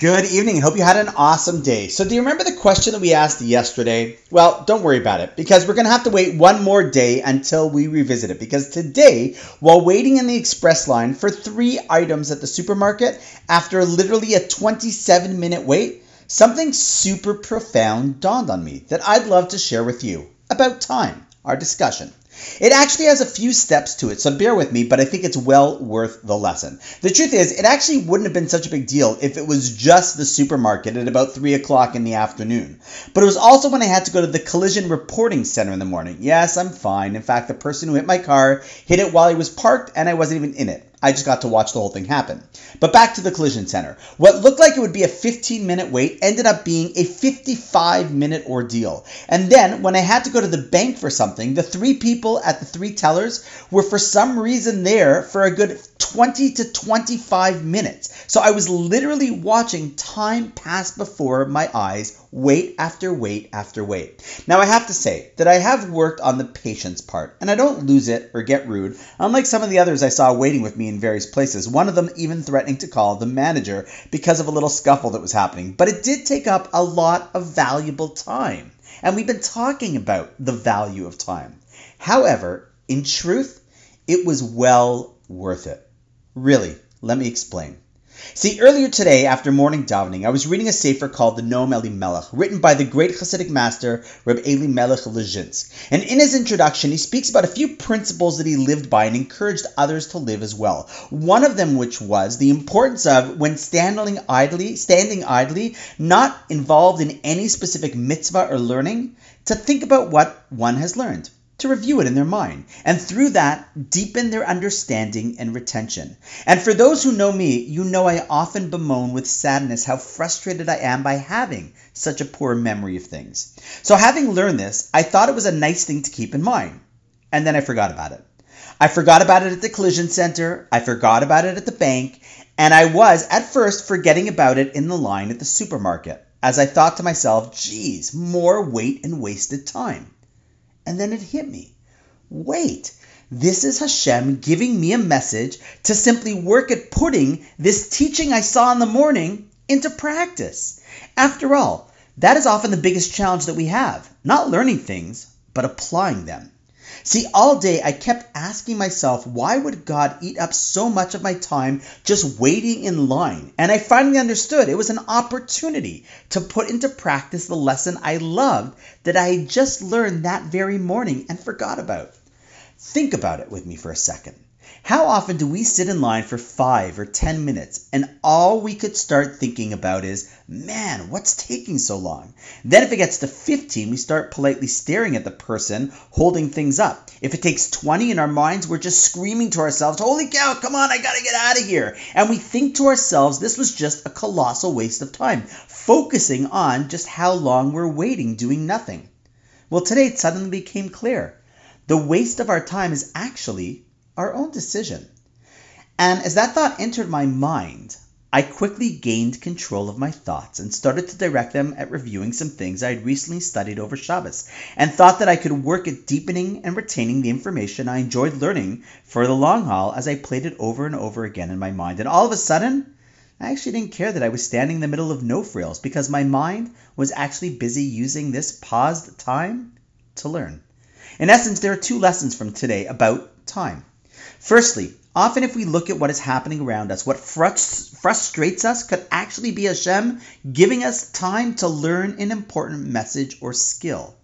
Good evening. Hope you had an awesome day. So, do you remember the question that we asked yesterday? Well, don't worry about it because we're going to have to wait one more day until we revisit it. Because today, while waiting in the express line for three items at the supermarket, after literally a 27 minute wait, something super profound dawned on me that I'd love to share with you about time, our discussion. It actually has a few steps to it, so bear with me, but I think it's well worth the lesson. The truth is, it actually wouldn't have been such a big deal if it was just the supermarket at about 3 o'clock in the afternoon. But it was also when I had to go to the collision reporting center in the morning. Yes, I'm fine. In fact, the person who hit my car hit it while he was parked and I wasn't even in it. I just got to watch the whole thing happen. But back to the collision center. What looked like it would be a 15 minute wait ended up being a 55 minute ordeal. And then when I had to go to the bank for something, the three people at the three tellers were for some reason there for a good 20 to 25 minutes. So I was literally watching time pass before my eyes, wait after wait after wait. Now I have to say that I have worked on the patience part, and I don't lose it or get rude, unlike some of the others I saw waiting with me in various places, one of them even threatening to call the manager because of a little scuffle that was happening. But it did take up a lot of valuable time. And we've been talking about the value of time. However, in truth, it was well worth it. Really, let me explain. See, earlier today, after morning davening, I was reading a sefer called the Noam Elimelech, written by the great Hasidic master Reb Elimelech Lizhensk. And in his introduction, he speaks about a few principles that he lived by and encouraged others to live as well. One of them, which was the importance of when standing idly, standing idly, not involved in any specific mitzvah or learning, to think about what one has learned to review it in their mind, and through that, deepen their understanding and retention. And for those who know me, you know I often bemoan with sadness how frustrated I am by having such a poor memory of things. So, having learned this, I thought it was a nice thing to keep in mind. And then I forgot about it. I forgot about it at the collision center, I forgot about it at the bank, and I was, at first, forgetting about it in the line at the supermarket, as I thought to myself, geez, more wait and wasted time. And then it hit me. Wait, this is Hashem giving me a message to simply work at putting this teaching I saw in the morning into practice. After all, that is often the biggest challenge that we have not learning things, but applying them. See, all day I kept asking myself, why would God eat up so much of my time just waiting in line? And I finally understood it was an opportunity to put into practice the lesson I loved that I had just learned that very morning and forgot about. Think about it with me for a second. How often do we sit in line for five or ten minutes and all we could start thinking about is, man, what's taking so long? Then if it gets to 15, we start politely staring at the person holding things up. If it takes 20 in our minds, we're just screaming to ourselves, holy cow, come on, I gotta get out of here. And we think to ourselves, this was just a colossal waste of time, focusing on just how long we're waiting doing nothing. Well, today it suddenly became clear. The waste of our time is actually our own decision. And as that thought entered my mind, I quickly gained control of my thoughts and started to direct them at reviewing some things I had recently studied over Shabbos, and thought that I could work at deepening and retaining the information I enjoyed learning for the long haul as I played it over and over again in my mind. And all of a sudden, I actually didn't care that I was standing in the middle of no frills because my mind was actually busy using this paused time to learn. In essence, there are two lessons from today about time. Firstly, often if we look at what is happening around us, what frustrates us could actually be a Hashem giving us time to learn an important message or skill.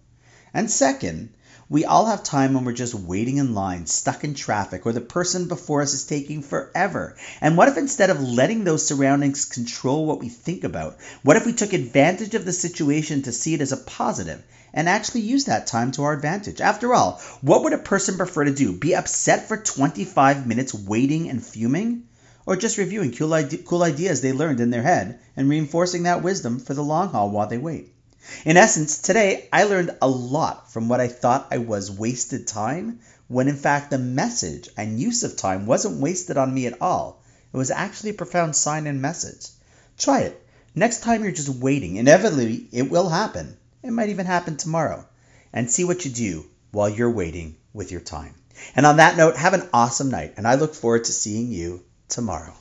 And second, we all have time when we're just waiting in line, stuck in traffic, or the person before us is taking forever. And what if instead of letting those surroundings control what we think about, what if we took advantage of the situation to see it as a positive and actually use that time to our advantage? After all, what would a person prefer to do? Be upset for 25 minutes waiting and fuming? Or just reviewing cool, ide- cool ideas they learned in their head and reinforcing that wisdom for the long haul while they wait? In essence, today I learned a lot from what I thought I was wasted time, when in fact the message and use of time wasn't wasted on me at all. It was actually a profound sign and message. Try it. Next time you're just waiting, inevitably it will happen. It might even happen tomorrow. And see what you do while you're waiting with your time. And on that note, have an awesome night, and I look forward to seeing you tomorrow.